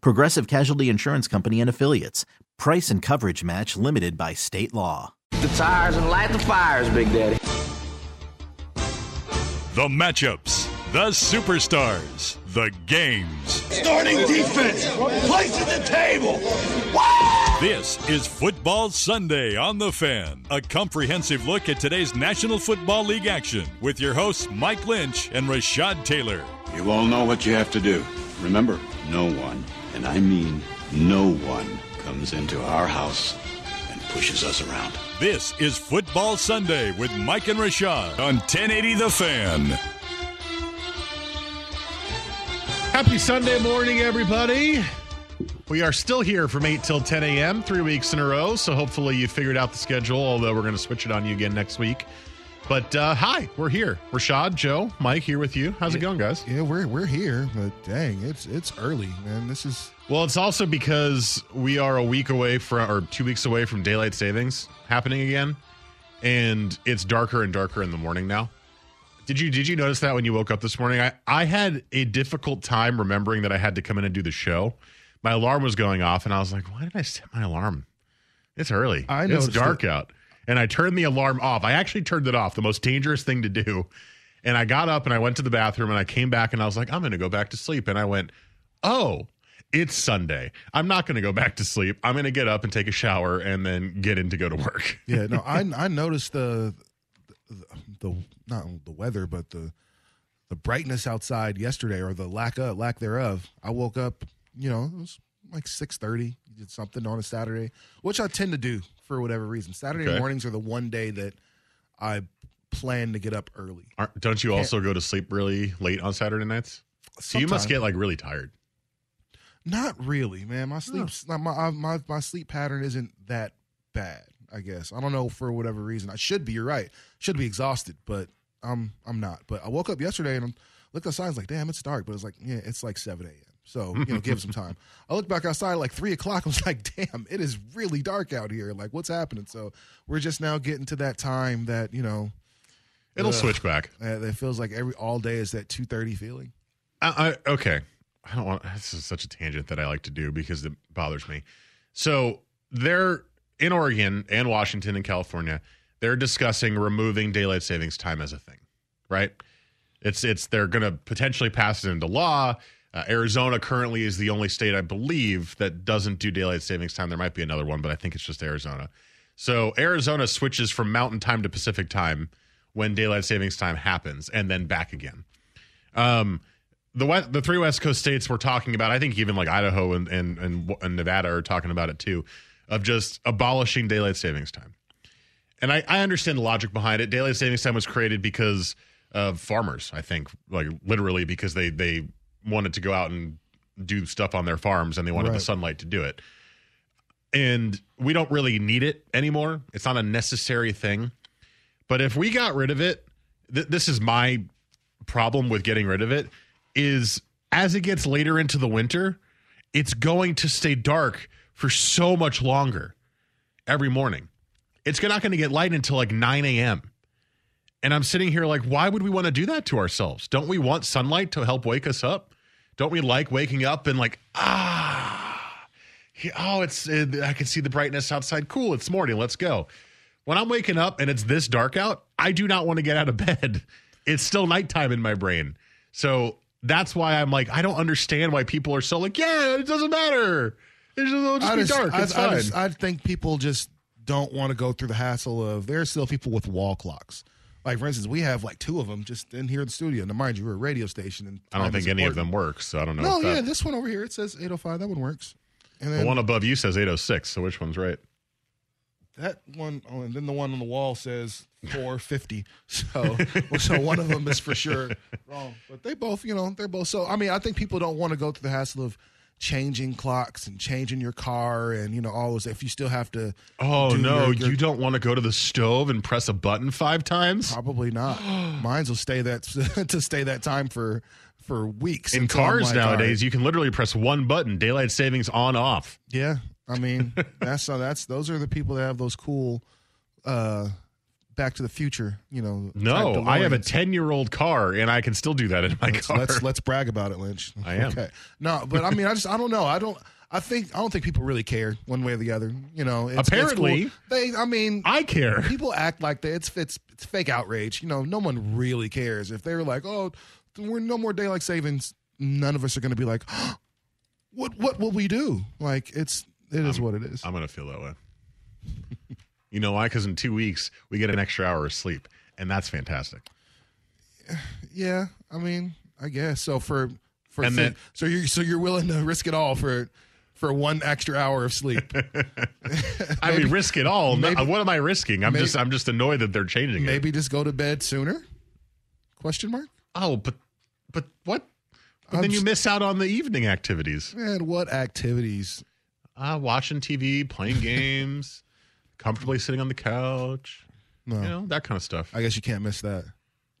Progressive Casualty Insurance Company and Affiliates. Price and coverage match limited by state law. The tires and light the fires, Big Daddy. The matchups, the superstars, the games. Starting defense, place at the table. This is Football Sunday on The Fan, a comprehensive look at today's National Football League action with your hosts Mike Lynch and Rashad Taylor. You all know what you have to do. Remember, no one, and I mean no one, comes into our house and pushes us around. This is Football Sunday with Mike and Rashad on 1080 The Fan. Happy Sunday morning, everybody. We are still here from 8 till 10 a.m., three weeks in a row. So hopefully you figured out the schedule, although we're going to switch it on you again next week. But uh, hi, we're here. Rashad, Joe, Mike here with you. How's it going, guys? Yeah, we're we're here, but dang, it's it's early, man. This is Well, it's also because we are a week away from, or two weeks away from daylight savings happening again, and it's darker and darker in the morning now. Did you did you notice that when you woke up this morning? I I had a difficult time remembering that I had to come in and do the show. My alarm was going off, and I was like, "Why did I set my alarm? It's early. I it's dark out." And I turned the alarm off. I actually turned it off. The most dangerous thing to do. And I got up and I went to the bathroom and I came back and I was like, I'm going to go back to sleep. And I went, Oh, it's Sunday. I'm not going to go back to sleep. I'm going to get up and take a shower and then get in to go to work. yeah. No, I I noticed the, the the not the weather, but the the brightness outside yesterday, or the lack of lack thereof. I woke up, you know, it was like six thirty. Did something on a Saturday, which I tend to do for whatever reason. Saturday Okay. mornings are the one day that I plan to get up early. Aren't- Don't you also go to sleep really late on Saturday nights? So you must get like really tired. Not really, man. My sleep, not my my my sleep pattern isn't that bad. I guess I don't know for whatever reason. I should be. You're right. Should be exhausted, but I'm I'm not. But I woke up yesterday and I looked outside. I was like, damn, it's dark. But it's like, yeah, it's like 7 a.m. So you know, give some time. I looked back outside like three o'clock. I was like, damn, it is really dark out here. Like, what's happening? So we're just now getting to that time that you know It'll Ugh. switch back. uh, that feels like every all day is that 2:30 feeling. I, I okay. I don't want. This is such a tangent that I like to do because it bothers me. So they're in Oregon and Washington and California. They're discussing removing daylight savings time as a thing, right? It's it's they're going to potentially pass it into law. Uh, Arizona currently is the only state I believe that doesn't do daylight savings time. There might be another one, but I think it's just Arizona. So Arizona switches from Mountain Time to Pacific Time when daylight savings time happens, and then back again. Um, the west, the three West Coast states we're talking about, I think even like Idaho and, and and and Nevada are talking about it too, of just abolishing daylight savings time. And I, I understand the logic behind it. Daylight savings time was created because of farmers, I think, like literally because they they wanted to go out and do stuff on their farms and they wanted the sunlight to do it. And we don't really need it anymore. It's not a necessary thing. But if we got rid of it, th- this is my problem with getting rid of it is as it gets later into the winter, it's going to stay dark for so much longer every morning. It's not going to get light until like 9 a.m. And I'm sitting here like, why would we want to do that to ourselves? Don't we want sunlight to help wake us up? Don't we like waking up and like, ah, he- oh, it's, uh, I can see the brightness outside. Cool, it's morning. Let's go. When I'm waking up and it's this dark out, I do not want to get out of bed. It's still nighttime in my brain. So that's why I'm like, I don't understand why people are so like, yeah, it doesn't matter. It's just, it'll just I be just, dark. I, it's I fine. just- I think people just don't want to go through the hassle of. There are still people with wall clocks. Like for instance, we have like two of them just in here in the studio. Now, mind you, we're a radio station, and I don't think any of them work, so I don't know. No, if yeah, this one over here it says 805. That one works. And the one above you says 806. So which one's right? that one, oh, and then the one on the wall says 450. So, so one of them is for sure wrong. But they both, you know, they're both. So, I mean, I think people don't want to go through the hassle of changing clocks and changing your car and you know all those. If you still have to, Oh do no, your- your- you don't want to go to the stove and press a button five times? Probably not. Mine's will stay that to stay that time for for weeks. In cars nowadays, you can literally press one button, daylight savings on off. yeah. I mean, that's so that's those are the people that have those cool uh Back to the Future. You know, No, I have a 10 year old car and I can still do that in my let's, car. let's let's brag about it, Lynch. I am. Okay. No, but I mean, I just I don't know. I don't. I think I don't think people really care one way or the other. You know, it's, it's Apparently. cool. they. I mean, I care. people act like they, it's it's it's fake outrage. You know, no one really cares. If they were like, "Oh, we're no more daylight savings," none of us are going to be like, "What what will we do?" Like it's it is what it is. I'm going to feel that way. You know why? Because in two weeks, we get an extra hour of sleep, and that's fantastic. yeah, I mean, I guess so. For for And so, then- so you're so you're willing to risk it all for for one extra hour of sleep. I mean, risk it all. No- what am I risking? I'm maybe- just I'm just annoyed that they're changing it. Maybe just go to bed sooner? Question mark. Oh, but but what? But I'm then you miss out on the evening activities. Man, what activities? Uh, watching TV, playing games, comfortably sitting on the couch. No, You know that kind of stuff. I, guess you can't miss that.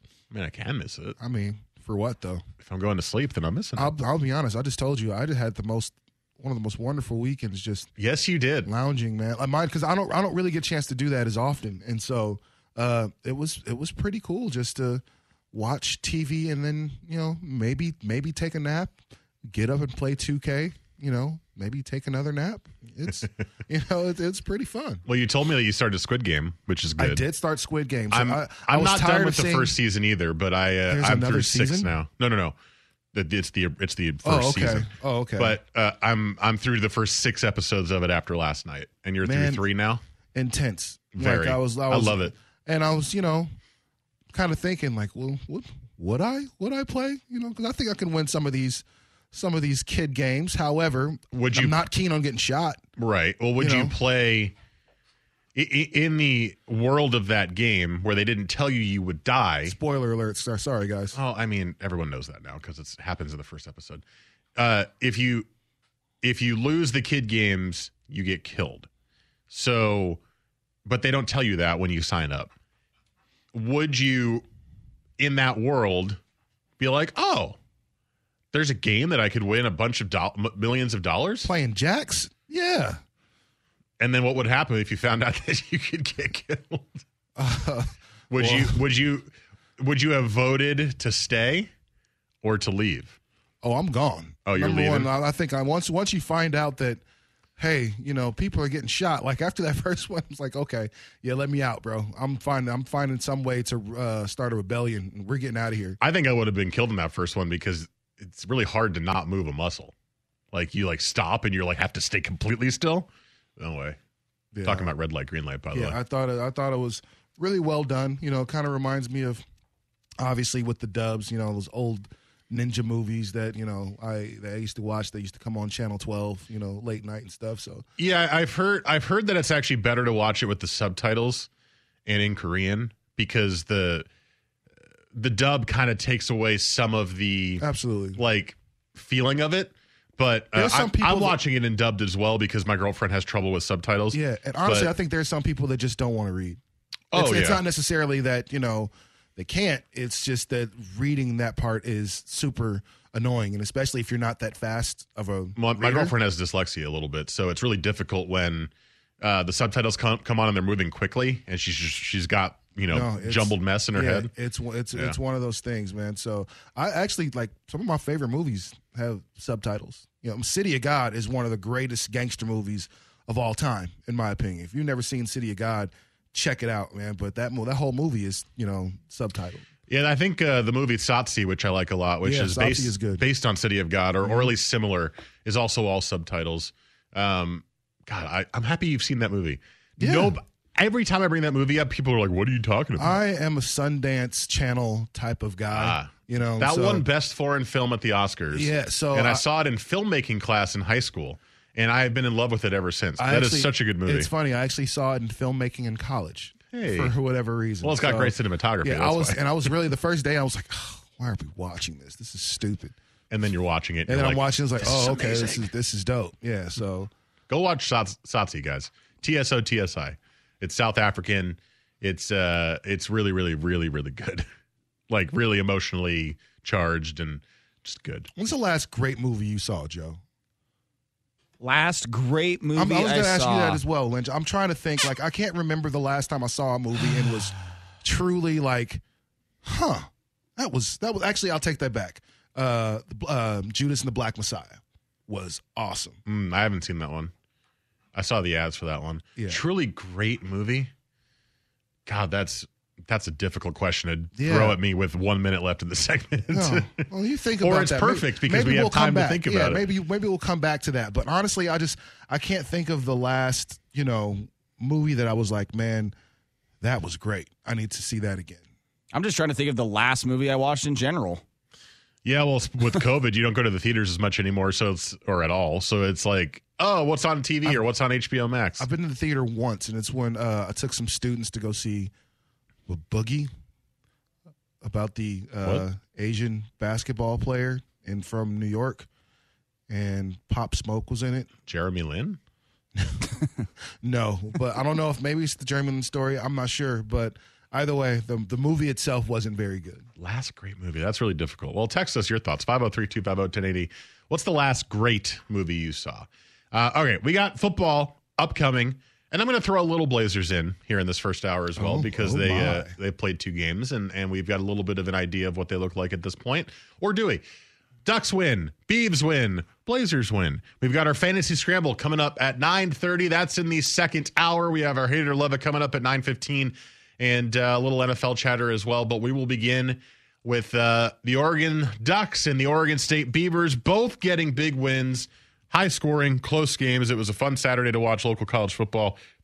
I mean, I can miss it I mean, for what though? if I'm going to sleep. Then I'm missing it. I'll, I'll be honest. I just told you I just had the most one of the most wonderful weekends just yes, you did. lounging, man. Like mine because I don't I don't really get a chance to do that as often, and so uh, it was it was pretty cool just to watch TV and then you know maybe maybe take a nap, get up and play 2K. You know, maybe take another nap. It's you know it, it's pretty fun. Well, you told me that you started Squid Game, which is good. I did start Squid Game. So I'm I, I I'm was not tired done with the seeing- first season either, but I uh, I'm through six now. No, no, no. That- It's the it's the first Oh, okay. season. Oh, okay. But uh, I'm I'm through the first six episodes of it after last night, and you're Man, through three now. intense. Very. Like I was, I I love it. and I was, you know, kind of thinking like, well, would would I would I play? You know, because I think I can win some of these some of these kid games. However, Would I'm you- not keen on getting shot. Right. Well, would You you, play in the world of that game where they didn't tell you you would die? Spoiler alert! Sorry, sorry guys. Oh, I mean, everyone knows that now because it happens in the first episode. Uh, if you if you lose the kid games, you get killed. So, but they don't tell you that when you sign up. Would you, in that world, be like, oh, there's a game that I could win a bunch of do- millions of dollars? Playing jacks, yeah. And then what would happen if you found out that you could get killed? Uh, Would well- you would you would you have voted to stay or to leave? oh, I'm gone. Oh, you're Number leaving? One, I think I once once you find out that. Hey, you know, people are getting shot. Like after that first one, it's like, okay, yeah, let me out, bro. I'm finding, I'm finding some way to uh, start a rebellion. We're getting out of here. I think I would have been killed in that first one because it's really hard to not move a muscle. Like you like stop and you're like have to stay completely still. No way. Yeah. Talking about red light, green light, by the way. yeah, way. I thought it, I thought it was really well done. You know, it kind of reminds me of obviously with the dubs. You know, those old ninja movies that you know I that I used to watch. They used to come on Channel Twelve. You know, late night and stuff. So Yeah, I've heard I've heard that it's actually better to watch it with the subtitles and in Korean because the the dub kind of takes away some of the absolutely, like feeling of it. But uh, I'm that- watching it in dubbed as well because my girlfriend has trouble with subtitles. yeah. And honestly, But- I think there's some people that just don't want to read. Oh, it's, it's not necessarily that you know they can't. It's just that reading that part is super annoying, and especially if you're not that fast of a. my, my girlfriend has dyslexia a little bit, so it's really difficult when uh, the subtitles come come on and they're moving quickly, and she's just, she's got you know No, jumbled mess in her yeah, head. It's it's Yeah. it's one of those things, man. So I actually like some of my favorite movies have subtitles. You know, City of God is one of the greatest gangster movies of all time, in my opinion. If you've never seen City of God, check it out, man. But that that whole movie is you know subtitled. Yeah, I think uh, the movie Tsotsi, which I like a lot, which Yeah, is based is good. Mm-hmm. based on City of God or, or at least similar, is also all subtitles. Um, God, I, I'm happy you've seen that movie. Yeah. No, every time I bring that movie up, people are like, "What are you talking about?" I am a Sundance Channel type of guy. Ah. you know that so- won Best Foreign Film at the Oscars. Yeah, so and I, I- saw it in filmmaking class in high school, and I have been in love with it ever since. I That is actually- such a good movie. It's funny. I actually saw it in filmmaking in college. Hey. For whatever reason. Well, it's got So, great cinematography. Yeah, I was, why. and I was really the first day. I was like, oh, why are we watching this? This is stupid. and then you're watching it, And you're then I'm watching. It's like, oh, okay, this is this is dope. Yeah. So Go watch Sats- Tsotsi, guys. T S O T S I. It's South African. It's uh, it's really, really, really, really good. like really emotionally charged and just good. when's the last great movie you saw, Joe? Last great movie I'm, I was going to ask saw. you that as well, Lynch. I'm trying to think. Like, I can't remember the last time I saw a movie and was truly like, huh, that was that was actually. I'll take that back. Uh, the- uh, Judas and the Black Messiah was awesome. Mm, I haven't seen that one. I saw the ads for that one. Yeah. Truly great movie. God, that's that's a difficult question to Yeah. throw at me with one minute left in the segment. No. Well, you think about Or about it's that. perfect because maybe we have we'll come time to back. think yeah, about it. Maybe maybe we'll come back to that. But honestly, I just I can't think of the last you know movie that I was like, man, that was great. I need to see that again. I'm just trying to think of the last movie I watched in general. Yeah, well, with COVID, you don't go to the theaters as much anymore, so it's or at all. So it's like, oh, what's on TV or what's on HBO Max? I've been to the theater once, and it's when uh, I took some students to go see a Boogie about the uh, Asian basketball player and from New York, and Pop Smoke was in it. Jeremy Lin. No, but I don't know if maybe it's the German story. I'm not sure, but either way, the the movie itself wasn't very good. Last great movie. That's really difficult. Well, text us your thoughts 503 250 1080. What's the last great movie you saw? Uh, okay, we got football upcoming, and I'm going to throw a little Blazers in here in this first hour as well Oh, because oh they uh, they played two games and and we've got a little bit of an idea of what they look like at this point. Or do we? Ducks win, Beavs win, Blazers win. We've got our fantasy scramble coming up at 9:30. That's in the second hour. We have our hater love it coming up at 9:15 and uh, a little NFL chatter as well, but we will begin with uh, the Oregon Ducks and the Oregon State Beavers both getting big wins. High scoring, close games. It was a fun Saturday to watch local college football.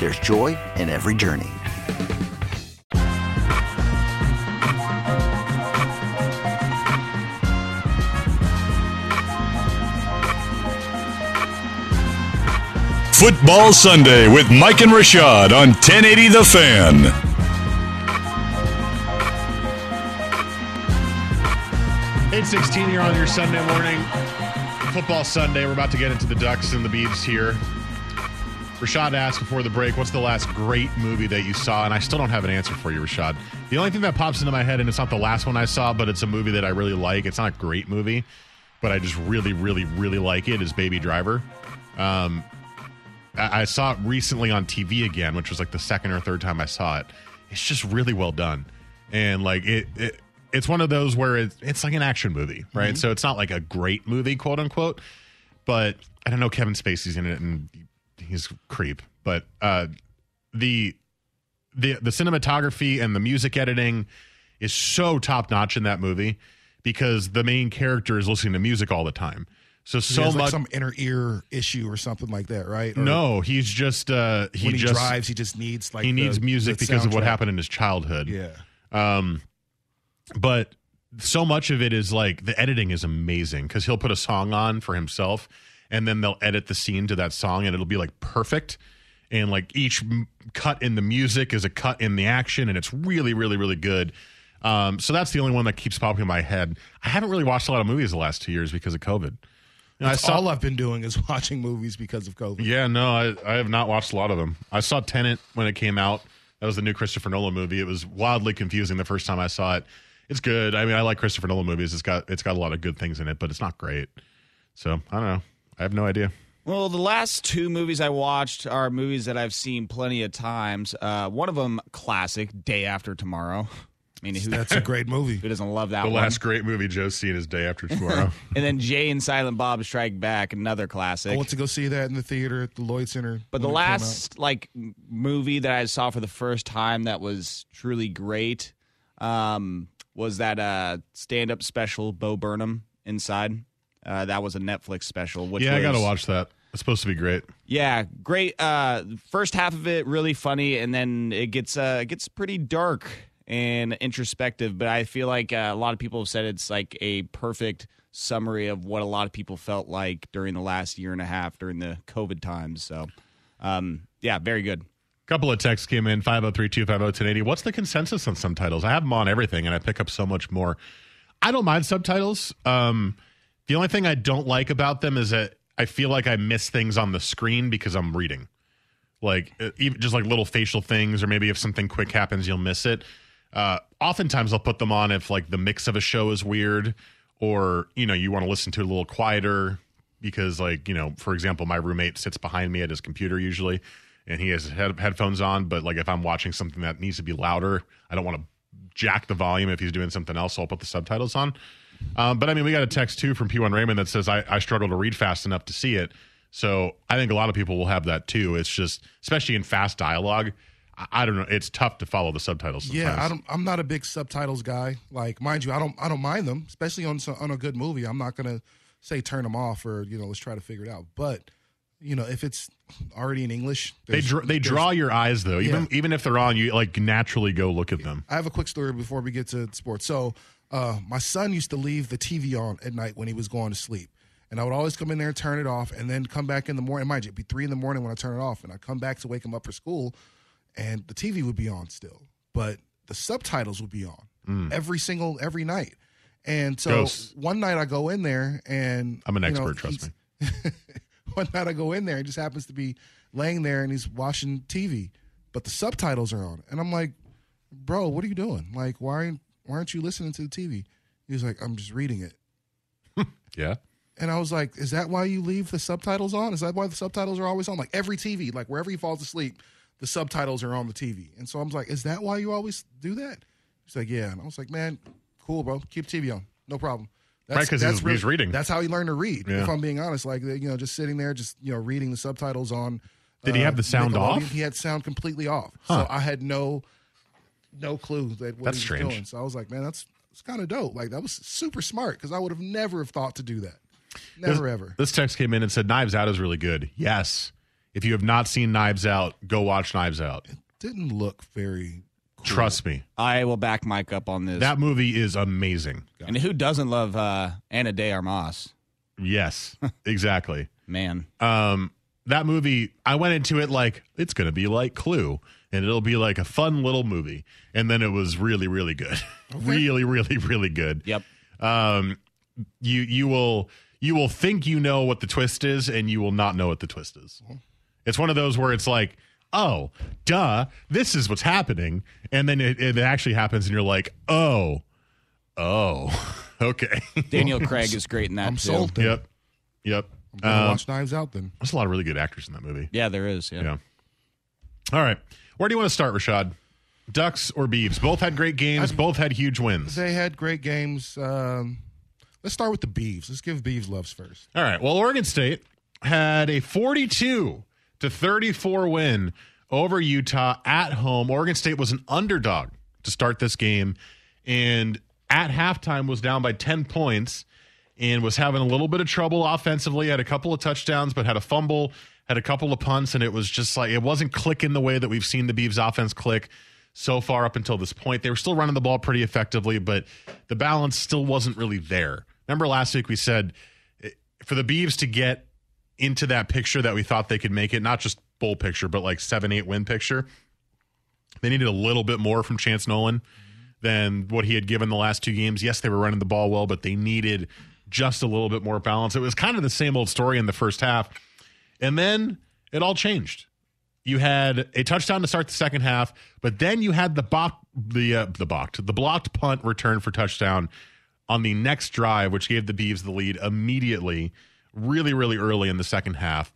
there's joy in every journey. Football Sunday with Mike and Rashad on 1080 The Fan. Eight sixteen here on your Sunday morning. Football Sunday. We're about to get into the Ducks and the Beavs here. Rashad asked before the break, "What's the last great movie that you saw?" And I still don't have an answer for you, Rashad. The only thing that pops into my head, and it's not the last one I saw, but it's a movie that I really like. It's not a great movie, but I just really, really, really like it. Is Baby Driver. Um, I, I saw it recently on TV again, which was like the second or third time I saw it. It's just really well done, and like it, it it's one of those where it's it's like an action movie, right? So it's not like a great movie, quote unquote. But I don't know Kevin Spacey's in it, and he's creep. But uh, the the the cinematography and the music editing is so top notch in that movie because the main character is listening to music all the time. So so has, like much. some inner ear issue or something like that, right? Or no, he's just uh, he when he just drives, he just needs like he the- needs music because of what happened in his childhood. Yeah. Um, but so much of it is like the editing is amazing because he'll put a song on for himself and then they'll edit the scene to that song and it'll be like perfect. And like each m- cut in the music is a cut in the action and it's really, really, really good. Um, so that's the only one that keeps popping in my head. I haven't really watched a lot of movies the last two years because of COVID. I saw all I've been doing is watching movies because of COVID. yeah, no, I, I have not watched a lot of them. I saw Tenet when it came out. That was the new Christopher Nolan movie. It was wildly confusing the first time I saw it. It's good. I mean, I like Christopher Nolan movies. It's got it's got a lot of good things in it, but it's not great. So I don't know. I have no idea. Well, the last two movies I watched are movies that I've seen plenty of times. Uh, one of them, classic, Day After Tomorrow. I mean, who, That's a great movie. who doesn't love that the one? last great movie Joe's seen is Day After Tomorrow. and then Jay and Silent Bob Strike Back, another classic. I want to go see that in the theater at the Lloyd Center. But the it came out. last like movie that I saw for the first time that was truly great um, was that uh, stand-up special Bo Burnham Inside. Uh, that was a Netflix special. Which yeah, I got to watch that. It's supposed to be great. Yeah, great. Uh, first half of it really funny, and then it gets uh, it gets pretty dark and introspective. But I feel like uh, a lot of people have said it's like a perfect summary of what a lot of people felt like during the last year and a half during the COVID times. So, um, yeah, very good. couple of texts came in 503-250-1080 what's the consensus on subtitles i have them on everything and i pick up so much more i don't mind subtitles um, the only thing i don't like about them is that i feel like i miss things on the screen because i'm reading. Like uh, even just like little facial things or maybe if something quick happens you'll miss it. Uh, oftentimes i'll put them on if like the mix of a show is weird or you know you want to listen to it a little quieter because like you know for example my roommate sits behind me at his computer usually and he has head- headphones on but like if i'm watching something that needs to be louder i don't want to jack the volume if he's doing something else so i'll put the subtitles on um, but i mean we got a text too from p1 raymond that says I, I struggle to read fast enough to see it so i think a lot of people will have that too it's just especially in fast dialogue i, I don't know it's tough to follow the subtitles sometimes. Yeah, I don't. I'm not a big subtitles guy. Like, mind you, I don't. I don't mind them, especially on some, on a good movie. I'm not gonna say turn them off or you know let's try to figure it out. But you know, if it's already in English, they dr- they draw your eyes though even Yeah. even if they're on you like naturally go look at them I have a quick story before we get to sports. So, uh, my son used to leave the TV on at night when he was going to sleep. And I would always come in there and turn it off and then come back in the morning. Mind you, it'd be three in the morning when I turn it off. And I come back to wake him up for school and the TV would be on still. But the subtitles would be on every single, every night. And so Ghosts. one night I go in there and i'm an you know, expert trust me one night I go in there and just happens to be laying there and he's watching TV, but the subtitles are on. And I'm like, bro, what are you doing? Like, why, why aren't you listening to the TV? He was like, I'm just reading it. yeah And I was like, is that why you leave the subtitles on? Is that why the subtitles are always on? Like every TV, like wherever he falls asleep, the subtitles are on the TV. And so I'm like, is that why you always do that? He's like, yeah. And I was like, man, cool, bro. Keep TV on. No problem. Right, 'cause he's- he's reading. That's how he learned to read. Yeah. If I'm being honest, like you know, just sitting there, just you know, reading the subtitles on. Did he have the uh, sound off? He had sound completely off. Huh. So I had no, no clue that what That's he was strange. doing. So I was like, man, that's it's kind of dope. Like that was super smart because I would have never have thought to do that. Never this, ever. This text came in and said Knives Out is really good. Yes. If you have not seen Knives Out, go watch Knives Out. It didn't look very. Trust me. I will back Mike up on this. That movie is amazing. and who doesn't love uh, Ana de Armas? Yes, exactly. Man, Um, that movie, I went into it like it's going to be like Clue, and it'll be like a fun little movie, and then it was really, really good, really, really, really good. Yep. Um, you you will you will think you know what the twist is, and you will not know what the twist is. It's one of those where it's like, oh, duh, this is what's happening, and then it, it actually happens, and you're like, oh, oh, okay. Daniel Craig is great in that I'm too. sold. Then. yep, yep. I'm gonna Um, watch Knives Out then. there's a lot of really good actors in that movie. Yeah, there is. Yeah. Yeah. All right. Where do you want to start, Rashad? Ducks or Beavs? Both had great games. both had huge wins. They had great games. Um, let's start with the Beavs. Let's give Beavs loves first. All right. Well, Oregon State had a 42 to 34 win over Utah at home. Oregon State was an underdog to start this game, and at halftime was down by 10 points and was having a little bit of trouble offensively. Had a couple of touchdowns, but had a fumble, had a couple of punts, and it was just like it wasn't clicking the way that we've seen the Beavs offense click so far up until this point. They were still running the ball pretty effectively, but the balance still wasn't really there. Remember last week we said eh, for the Beavs to get into that picture that we thought they could make it, not just bowl picture, but like seven, eight win picture, they needed a little bit more from Chance Nolan than what he had given the last two games. Yes, they were running the ball well, but they needed just a little bit more balance. It was kind of the same old story in the first half. And then it all changed. You had a touchdown to start the second half, but then you had the block, the uh, the blocked, the blocked punt return for touchdown on the next drive, which gave the Beavs the lead immediately, really, really early in the second half.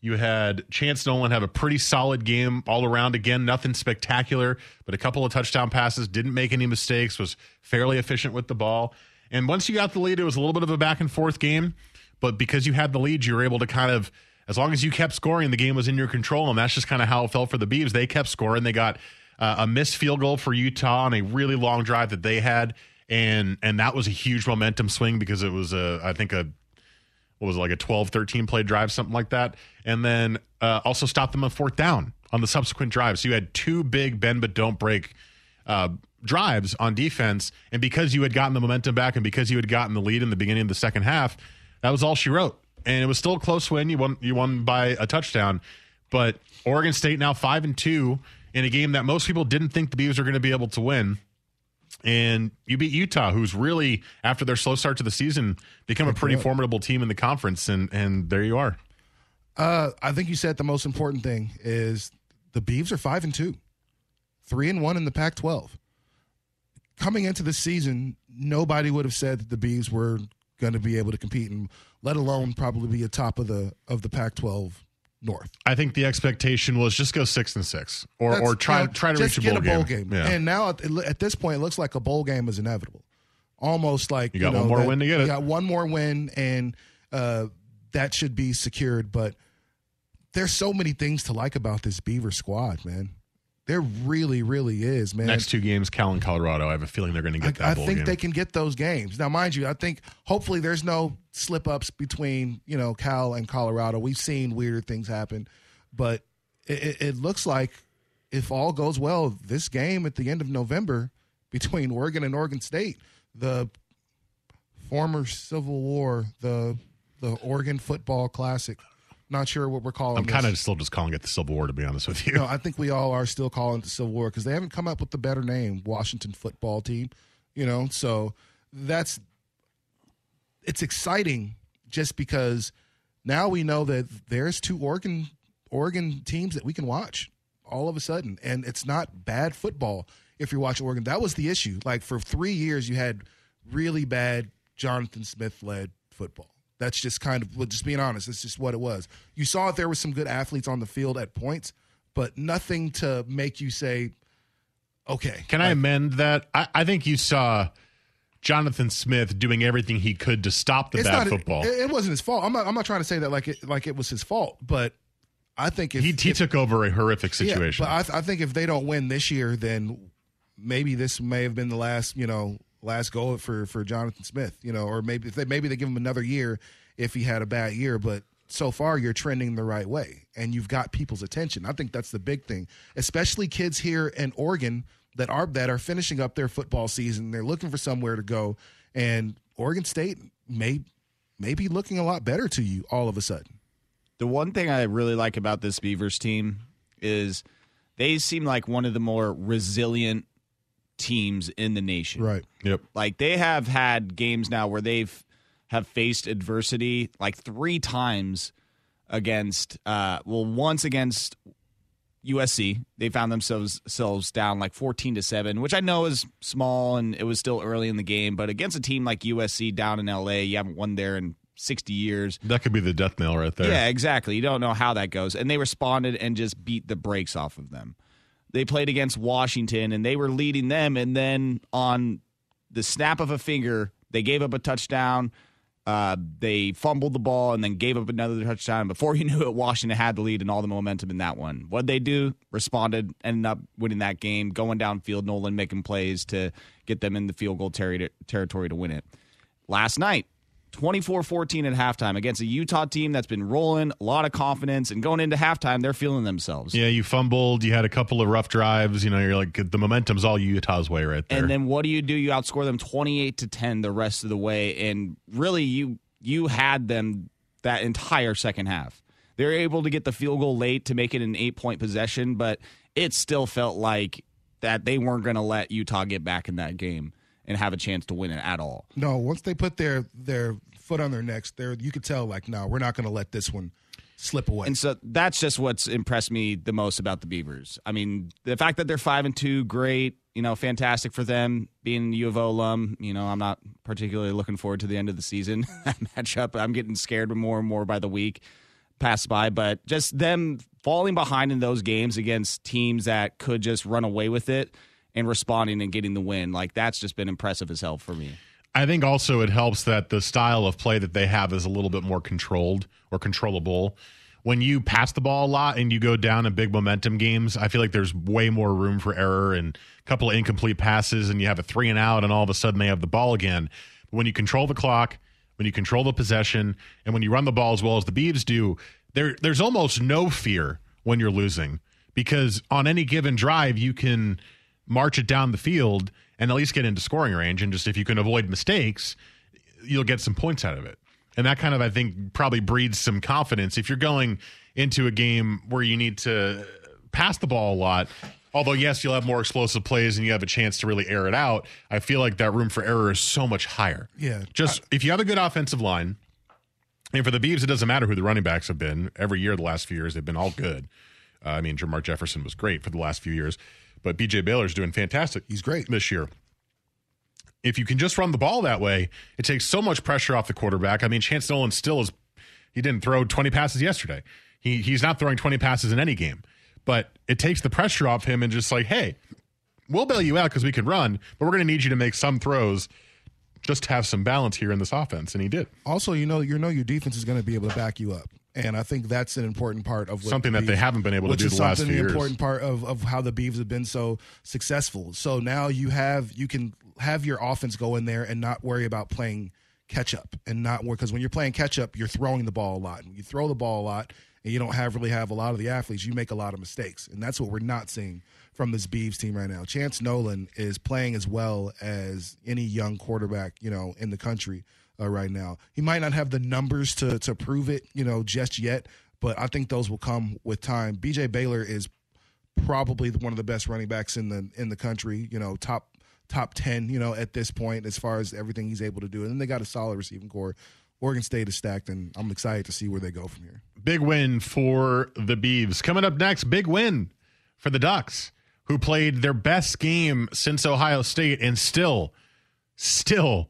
You had Chance Nolan have a pretty solid game all around. Again, nothing spectacular, but a couple of touchdown passes, didn't make any mistakes, was fairly efficient with the ball. And once you got the lead, it was a little bit of a back and forth game. But because you had the lead, you were able to kind of, as long as you kept scoring, the game was in your control. And that's just kind of how it felt for the Beavs. They kept scoring. They got uh, a missed field goal for Utah on a really long drive that they had. And and that was a huge momentum swing because it was a I think a what was it, like a 12 13 play drive something like that and then uh, also stopped them on fourth down on the subsequent drive so you had two big bend but don't break uh, drives on defense. And because you had gotten the momentum back and because you had gotten the lead in the beginning of the second half, that was all she wrote. And it was still a close win. You won you won by a touchdown. But Oregon State now five and two in a game that most people didn't think the Beavs were going to be able to win. And you beat Utah, who's really, after their slow start to the season, become a pretty formidable team in the conference. And and there you are. Uh, I think you said the most important thing is the Beavs are five and two, three and one in the Pac-12 coming into the season, nobody would have said that the Bees were going to be able to compete, and let alone probably be a top of the of the Pac-12 North. I think the expectation was just go six and six, or That's, or try you know, try to reach a bowl, a bowl game. game. Yeah. And now at, at, this point, it looks like a bowl game is inevitable. Almost like you got you know, one more win to get it. You got one more win, and uh, that should be secured. But there's so many things to like about this Beaver squad, man. There really, really is, man. Next two games, Cal and Colorado. I have a feeling they're going to get that. I, I think game. they can get those games. Now, mind you, I think hopefully there's no slip ups between you know Cal and Colorado. We've seen weirder things happen, but it, it looks like if all goes well, this game at the end of November between Oregon and Oregon State, the former Civil War, the the Oregon Football Classic not sure what we're calling. I'm kind of still just calling it the Civil War, to be honest with you. No, I think we all are still calling it the Civil War because they haven't come up with the better name, Washington Football Team. You know, so that's it's exciting just because now we know that there's two Oregon Oregon teams that we can watch all of a sudden, and it's not bad football if you're watching Oregon. That was the issue. Like for three years, you had really bad Jonathan Smith led football that's just kind of, well, just being honest, it's just what it was. You saw that there were some good athletes on the field at points, but nothing to make you say, okay. Can like, I amend that? I, I, think you saw Jonathan Smith doing everything he could to stop the bad not, football. It, it, wasn't his fault. I'm not, I'm not trying to say that like it, like it was his fault, but I think if, he, he if, took over a horrific situation. Yeah, but I, I think if they don't win this year, then maybe this may have been the last, you know, last goal for for Jonathan Smith, you know, or maybe they maybe they give him another year if he had a bad year, but so far you're trending the right way and you've got people's attention. I think that's the big thing, especially kids here in Oregon that are that are finishing up their football season. They're looking for somewhere to go, and Oregon State may may be looking a lot better to you all of a sudden. The one thing I really like about this Beavers team is they seem like one of the more resilient teams in the nation. Right. Yep. Like they have had games now where they've have faced adversity like three times against uh well once against USC. They found themselves selves down like 14 to 7, which I know is small and it was still early in the game, but against a team like USC down in LA, you haven't won there in 60 years. That could be the death knell right there. Yeah, exactly. You don't know how that goes. And they responded and just beat the brakes off of them they played against Washington and they were leading them. And then on the snap of a finger, they gave up a touchdown. Uh, they fumbled the ball and then gave up another touchdown. Before you knew it, Washington had the lead and all the momentum in that one. What they do? Responded, ended up winning that game, going downfield. Nolan making plays to get them in the field goal ter- territory to win it. Last night, 24 14 at halftime against a Utah team that's been rolling, a lot of confidence, and going into halftime, they're feeling themselves. Yeah, you fumbled. You had a couple of rough drives. You know, you're like the momentum's all Utah's way right there. And then what do you do? You outscore them 28 to 10 the rest of the way. And really, you you had them that entire second half. They're able to get the field goal late to make it an eight point possession, but it still felt like that they weren't going to let Utah get back in that game and have a chance to win it at all. No, once they put their their foot on their necks, there you could tell like, no, we're not going to let this one slip away. And so that's just what's impressed me the most about the Beavers. I mean, the fact that they're five and two, great. You know, fantastic for them being U of O alum. You know, I'm not particularly looking forward to the end of the season that matchup. I'm getting scared more and more by the week pass by, but just them falling behind in those games against teams that could just run away with it and responding and getting the win, like that's just been impressive as hell for me. I think also it helps that the style of play that they have is a little bit more controlled or controllable. When you pass the ball a lot and you go down in big momentum games, I feel like there's way more room for error and a couple of incomplete passes, and you have a three and out, and all of a sudden they have the ball again. But when you control the clock, when you control the possession, and when you run the ball as well as the Beavs do, there there's almost no fear when you're losing because on any given drive you can march it down the field and at least get into scoring range. And just if you can avoid mistakes, you'll get some points out of it. And that kind of, I think, probably breeds some confidence. If you're going into a game where you need to pass the ball a lot, although, yes, you'll have more explosive plays and you have a chance to really air it out, I feel like that room for error is so much higher. Yeah. Just if you have a good offensive line, and for the Beavs, it doesn't matter who the running backs have been. Every year, the last few years, they've been all good. Uh, I mean, Jermar Jefferson was great for the last few years. But BJ Baylor's doing fantastic. He's great this year. If you can just run the ball that way, it takes so much pressure off the quarterback. I mean, Chance Nolan still is. He didn't throw 20 passes yesterday. He he's not throwing 20 passes in any game, but it takes the pressure off him and just like, hey, we'll bail you out because we can run, but we're going to need you to make some throws just to have some balance here in this offense, and he did. Also, you know, you know your defense is going to be able to back you up. And I think that's an important part of what something that Beavs, they haven't been able to do the last few years. An important part of, of how the Beavs have been so successful. So now you have you can have your offense go in there and not worry about playing catch up and not because when you're playing catch up, you're throwing the ball a lot. And you throw the ball a lot, and you don't have really have a lot of the athletes. You make a lot of mistakes, and that's what we're not seeing from this Beavs team right now. Chance Nolan is playing as well as any young quarterback you know in the country uh, right now. He might not have the numbers to to prove it, you know, just yet, but I think those will come with time. BJ Baylor is probably one of the best running backs in the in the country. You know, top top ten. You know, at this point, as far as everything he's able to do, and then they got a solid receiving corps. Oregon State is stacked, and I'm excited to see where they go from here. Big win for the Beavs. Coming up next, big win for the Ducks, who played their best game since Ohio State and still, still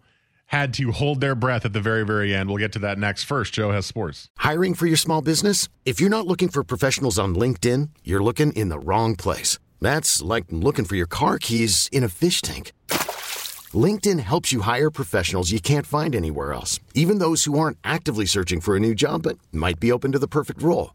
had to hold their breath at the very, very end. We'll get to that next. First, Joe has sports. Hiring for your small business? If you're not looking for professionals on LinkedIn, you're looking in the wrong place. That's like looking for your car keys in a fish tank. LinkedIn helps you hire professionals you can't find anywhere else, even those who aren't actively searching for a new job but might be open to the perfect role.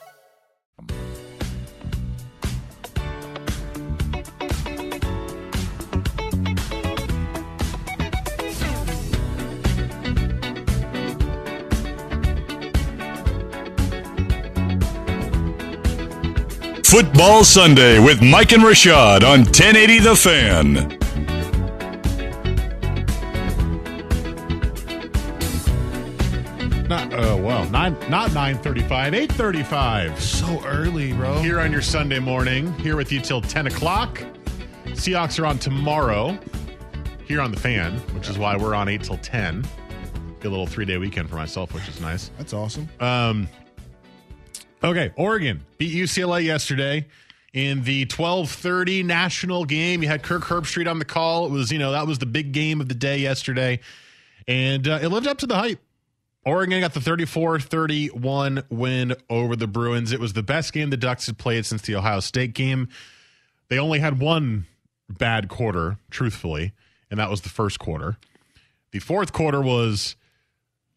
Football Sunday with Mike and Rashad on 1080 The Fan. Not uh, well, nine, not nine thirty-five, eight thirty-five. So early, bro. Here on your Sunday morning, here with you till ten o'clock. Seahawks are on tomorrow. Here on the fan, which is why we're on eight till ten. Get a little three-day weekend for myself, which is nice. That's awesome. Um, okay, Oregon beat UCLA yesterday in the 12:30 national game. You had Kirk Herbstreit on the call. It was, you know, that was the big game of the day yesterday. And uh, it lived up to the hype. Oregon got the 34-31 win over the Bruins. It was the best game the Ducks had played since the Ohio State game. They only had one bad quarter, truthfully, and that was the first quarter. The fourth quarter was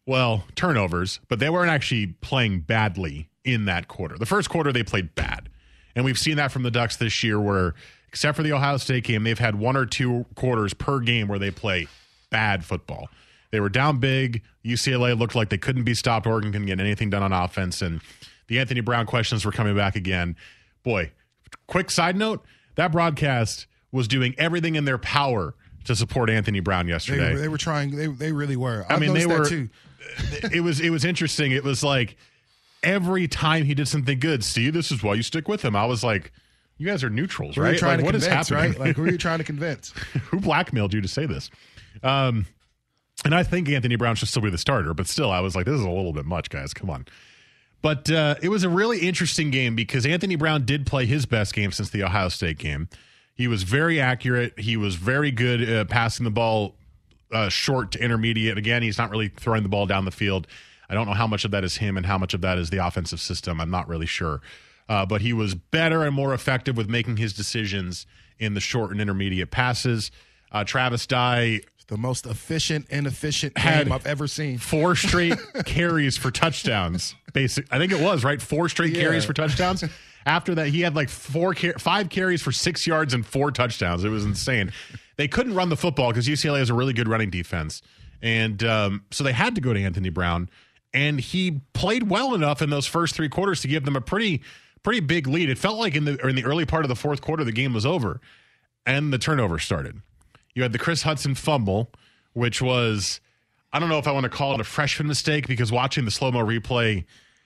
well, turnovers, but they weren't actually playing badly in that quarter. The first quarter, they played bad. And we've seen that from the Ducks this year, where, except for the Ohio State game, they've had one or two quarters per game where they play bad football. They were down big. UCLA looked like they couldn't be stopped. Oregon couldn't get anything done on offense. And the Anthony Brown questions were coming back again. Boy, quick side note that broadcast was doing everything in their power to support Anthony Brown They, yesterday. were- they were trying. They, they really were. I I've mean, they were. too. It was it was interesting. It was like every time he did something good. See, this is why you stick with him. I was like, you guys are neutrals, right? Like, what is happening? right? Like, who are you trying to convince? who blackmailed you to say this? Um, and I think Anthony Brown should still be the starter, but still, I was like, this is a little bit much, guys. Come on. But uh, it was a really interesting game because Anthony Brown did play his best game since the Ohio State game. He was very accurate. He was very good uh, passing the ball uh, short to intermediate. Again, he's not really throwing the ball down the field. I don't know how much of that is him and how much of that is the offensive system. I'm not really sure. Uh, but he was better and more effective with making his decisions in the short and intermediate passes. Uh, Travis Dye the most efficient, inefficient Had game I've ever seen. four straight carries for touchdowns. Basic, I think it was right. Four straight Yeah. carries for touchdowns. After that, he had like four, car- five carries for six yards and four touchdowns. It was insane. They couldn't run the football because UCLA has a really good running defense, and um, so they had to go to Anthony Brown, and he played well enough in those first three quarters to give them a pretty, pretty big lead. It felt like in the in the early part of the fourth quarter, the game was over, and the turnover started. You had the Kris Hutson fumble, which was I don't know if I want to call it a freshman mistake because watching the slow mo replay,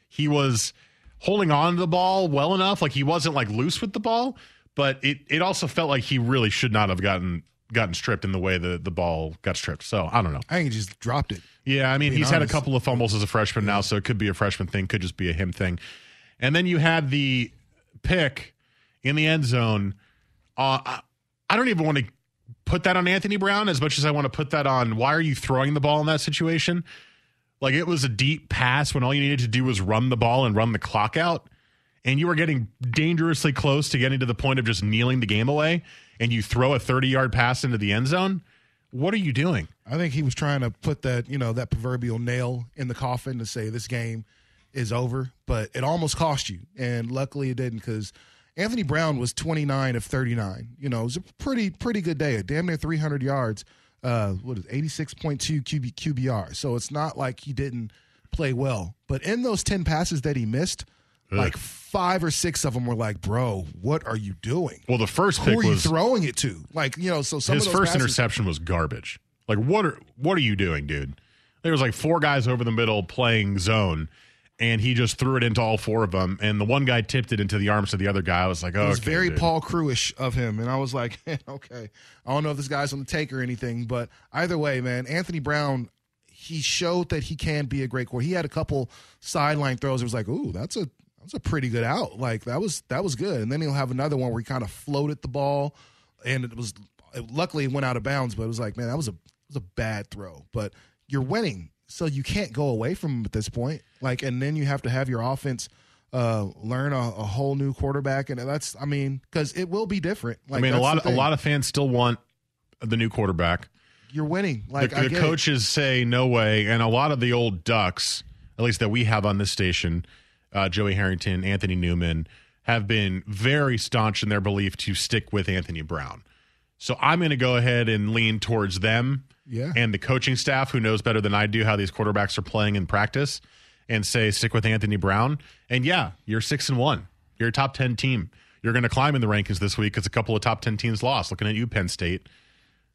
he was holding on to the ball well enough, like he wasn't like loose with the ball, but it it also felt like he really should not have gotten gotten stripped in the way the the ball got stripped. So I don't know. I think he just dropped it. Yeah, I mean, he's had a couple of fumbles as a freshman now, so it could be a freshman thing, could just be a him thing. And then you had the pick in the end zone. Uh, I, I don't even want to put that on Anthony Brown as much as I want to put that on why are you throwing the ball in that situation? Like it was a deep pass when all you needed to do was run the ball and run the clock out. And you were getting dangerously close to getting to the point of just kneeling the game away, and you throw a 30 yard pass into the end zone. What are you doing? I think he was trying to put that, you know, that proverbial nail in the coffin to say this game is over, but it almost cost you. And luckily it didn't because Anthony Brown was 29 of 39. You know, it was a pretty, pretty good day. A damn near 300 yards. Uh, what is 86.2 QB, QBR. So it's not like he didn't play well. But in those 10 passes that he missed, like five or six of them were like, bro, what are you doing? Well, the first Who pick are you was throwing it to? Like, you know, so some his of those first passes- interception was garbage. Like what are what are you doing, dude? There was like four guys over the middle playing zone, and he just threw it into all four of them. And the one guy tipped it into the arms of the other guy. I was like, oh, It was okay, very dude. Paul Crewish of him, and I was like, okay, I don't know if this guy's on the take or anything, but either way, man, Anthony Brown, he showed that he can be a great core. He had a couple sideline throws. It was like, ooh, that's a that's a pretty good out. Like that was that was good. And then he'll have another one where he kind of floated the ball, and it was luckily it went out of bounds, but it was like, man, that was a was a bad throw. But you're winning, so you can't go away from him at this point. Like, and then you have to have your offense uh, learn a, a whole new quarterback, and that's I mean, because it will be different. Like, I mean, a lot of a lot of fans still want the new quarterback. you're winning. Like the I the get it. coaches say no way, and a lot of the old ducks, at least that we have on this station, uh, Joey Harrington, Anthony Newman, have been very staunch in their belief to stick with Anthony Brown. So I'm going to go ahead and lean towards them Yeah. and the coaching staff who knows better than I do how these quarterbacks are playing in practice and say stick with Anthony Brown. And yeah, you're six and one. You're a top ten team. You're going to climb in the rankings this week because a couple of top ten teams lost. Looking at you, Penn State.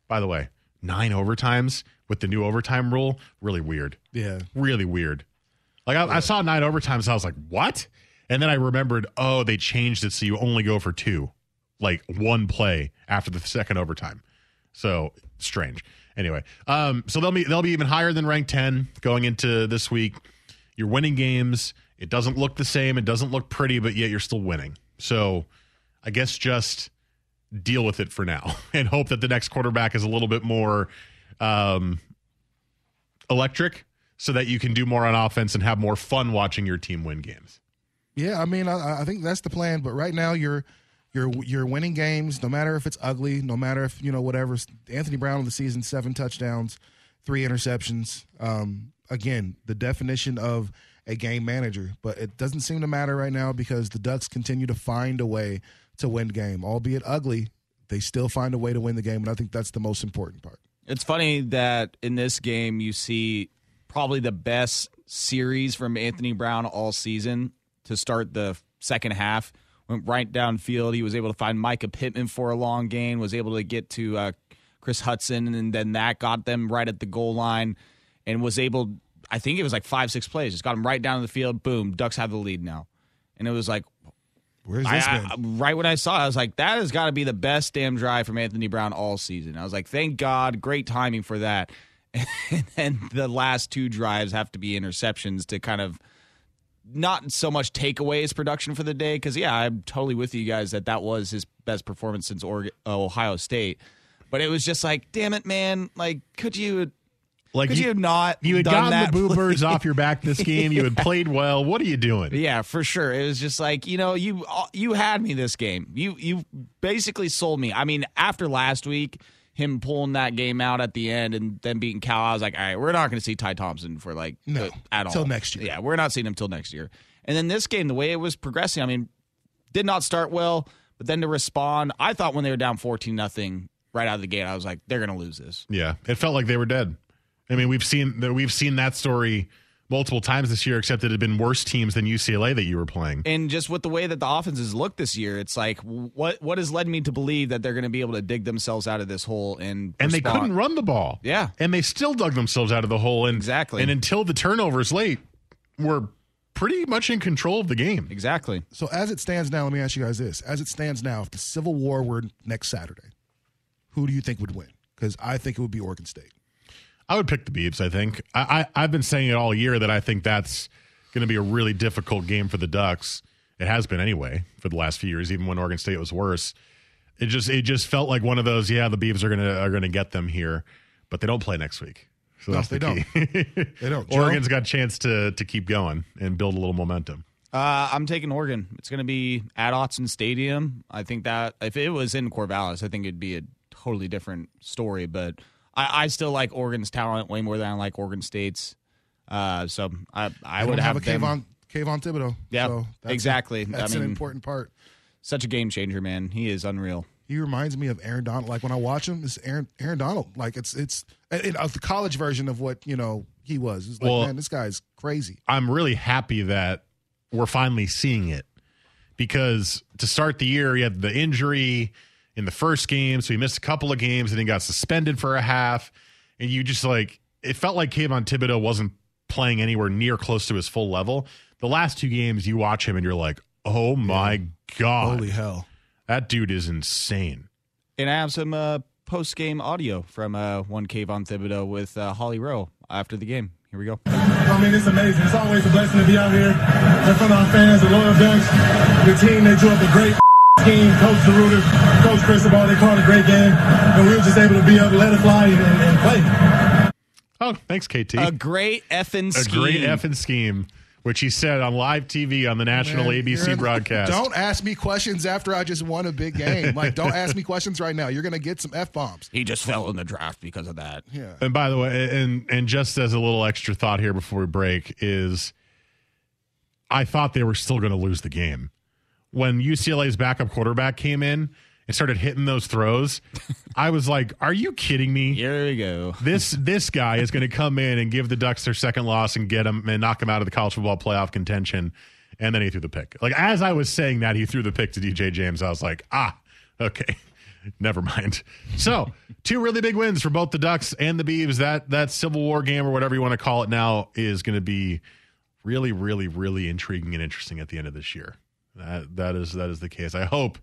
By the way, nine overtimes with the new overtime rule, really weird. Yeah. Really weird. Like I, I saw nine overtimes, I was like, what? And then I remembered, oh, they changed it so you only go for two, like one play after the second overtime. So strange. Anyway, um, so they'll be they'll be even higher than rank ten going into this week. You're winning games. It doesn't look the same. It doesn't look pretty, but yet you're still winning. So I guess just deal with it for now and hope that the next quarterback is a little bit more um, electric so that you can do more on offense and have more fun watching your team win games. Yeah, I mean, I, I think that's the plan. But right now, you're you're you're winning games, no matter if it's ugly, no matter if you know whatever. Anthony Brown of the season, seven touchdowns, three interceptions. Um, again, the definition of a game manager. But it doesn't seem to matter right now because the Ducks continue to find a way to win game, albeit ugly. They still find a way to win the game, and I think that's the most important part. It's funny that in this game you see probably the best series from Anthony Brown all season to start the second half. Went right downfield. He was able to find Mycah Pittman for a long gain. Was able to get to uh, Kris Hutson, and then that got them right at the goal line, and was able. I think it was like five, six plays. Just got him right down the field. Boom, Ducks have the lead now, and it was like Where's this I- been? right when I saw it, I was like, that has got to be the best damn drive from Anthony Brown all season. I was like, thank God, great timing for that. And then the last two drives have to be interceptions to kind of not so much take away his production for the day. Because, yeah, I'm totally with you guys that that was his best performance since Oregon, uh, Ohio State. But it was just like, damn it, man. Like, could you. Like could you, have not You had gotten that, the boo birds off your back this game. You had played well. What are you doing? Yeah, for sure. It was just like you know you you had me this game. You you basically sold me. I mean, after last week, him pulling that game out at the end and then beating Cal, I was like, all right, we're not going to see Ty Thompson for like No, uh, at all till next year. Yeah, we're not seeing him till next year. And then this game, the way it was progressing, I mean, did not start well, but then to respond, I thought when they were down fourteen nothing right out of the gate, I was like, they're going to lose this. Yeah, it felt like they were dead. I mean, we've seen that we've seen that story multiple times this year, except it had been worse teams than UCLA that you were playing. And just with the way that the offenses look this year, it's like what what has led me to believe that they're going to be able to dig themselves out of this hole and And they couldn't run the ball. Yeah. And they still dug themselves out of the hole. And Exactly. And until the turnovers late, were pretty much in control of the game. Exactly. So as it stands now, let me ask you guys this: as it stands now, if the Civil War were next Saturday, who do you think would win? Because I think it would be Oregon State. I would pick the Beavs. I think I, I I've been saying it all year that I think that's going to be a really difficult game for the Ducks. It has been anyway for the last few years, even when Oregon State was worse. It just it just felt like one of those. Yeah, the Beavs are gonna are gonna get them here, but they don't play next week. So No, that's they the key. They don't. Joe? Oregon's got a chance to to keep going and build a little momentum. Uh, I'm taking Oregon. It's going to be at Autzen Stadium. I think that if it was in Corvallis, I think it'd be a totally different story. But I, I still like Oregon's talent way more than I like Oregon State's. Uh, so I, I would don't have, a them- Kayvon Kayvon Thibodeaux. Yeah, so that's a- exactly. that's I an important part. Such a game changer, man. He is unreal. He reminds me of Aaron Donald. Like when I watch him, it's Aaron Aaron Donald. Like it's it's it, uh, the college version of what you know he was. It's like Well- man, this guy's crazy. I'm really happy that we're finally seeing it because to start the year, he had the injury in the first game, so he missed a couple of games and he got suspended for a half. And you just like, it felt like Kayvon Thibodeaux wasn't playing anywhere near close to his full level. The last two games, you watch him and you're like, oh my god, Holy hell. that dude is insane. And I have some uh, post game audio from uh, one Kayvon Thibodeaux with uh, Holly Rowe after the game. Here we go. I mean, it's amazing. It's always a blessing to be out here in front of our fans, the loyal Ducks, the team. They drew up a great scheme. Coach DeRuyter, Coach Cristobal, they called a great game. And we were just able to be able to let it fly and, and play. Oh, thanks, KT. A great effing a scheme. A great effing scheme, which he said on live TV on the national Man, ABC broadcast. Don't ask me questions after I just won a big game. Like, don't ask me questions right now. You're going to get some F bombs. He just fell in the draft because of that. Yeah. And by the way, and and just as a little extra thought here before we break is, I thought they were still going to lose the game when UCLA's backup quarterback came in and started hitting those throws. I was like, "Are you kidding me?" Here we go. This this guy is going to come in and give the Ducks their second loss and get them and knock them out of the college football playoff contention. And then he threw the pick. Like as I was saying that, he threw the pick to DJ James. I was like, ah, okay, never mind. So two really big wins for both the Ducks and the Beavs. That that Civil War game or whatever you want to call it now is going to be really, really, really intriguing and interesting at the end of this year. That that is that is the case. I hope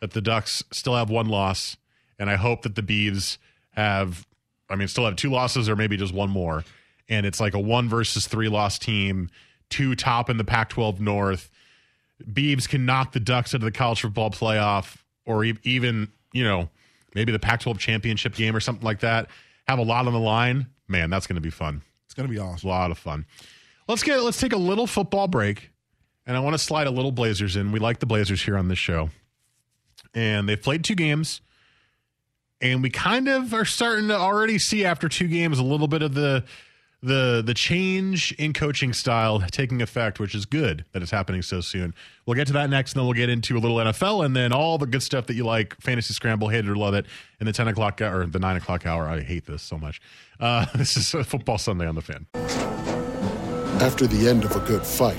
that the Ducks still have one loss, and I hope that the Beavs have, I mean, still have two losses or maybe just one more, and it's like a one versus three loss team, two top in the Pac-12 North. Beavs can knock the Ducks out of the college football playoff, or e- even you know maybe the Pac-12 championship game or something like that. Have a lot on the line. Man, that's going to be fun. It's going to be awesome. A lot of fun. Let's get let's take a little football break, and I want to slide a little Blazers in. We like the Blazers here on this show, and they've played two games, and we kind of are starting to already see after two games a little bit of the the the change in coaching style taking effect, which is good that it's happening so soon. We'll get to that next, and then we'll get into a little NFL, and then all the good stuff that you like: fantasy scramble, hate it or love it, in the ten o'clock or the nine o'clock hour. I hate this so much. Uh, this is football Sunday on the fan. After the end of a good fight,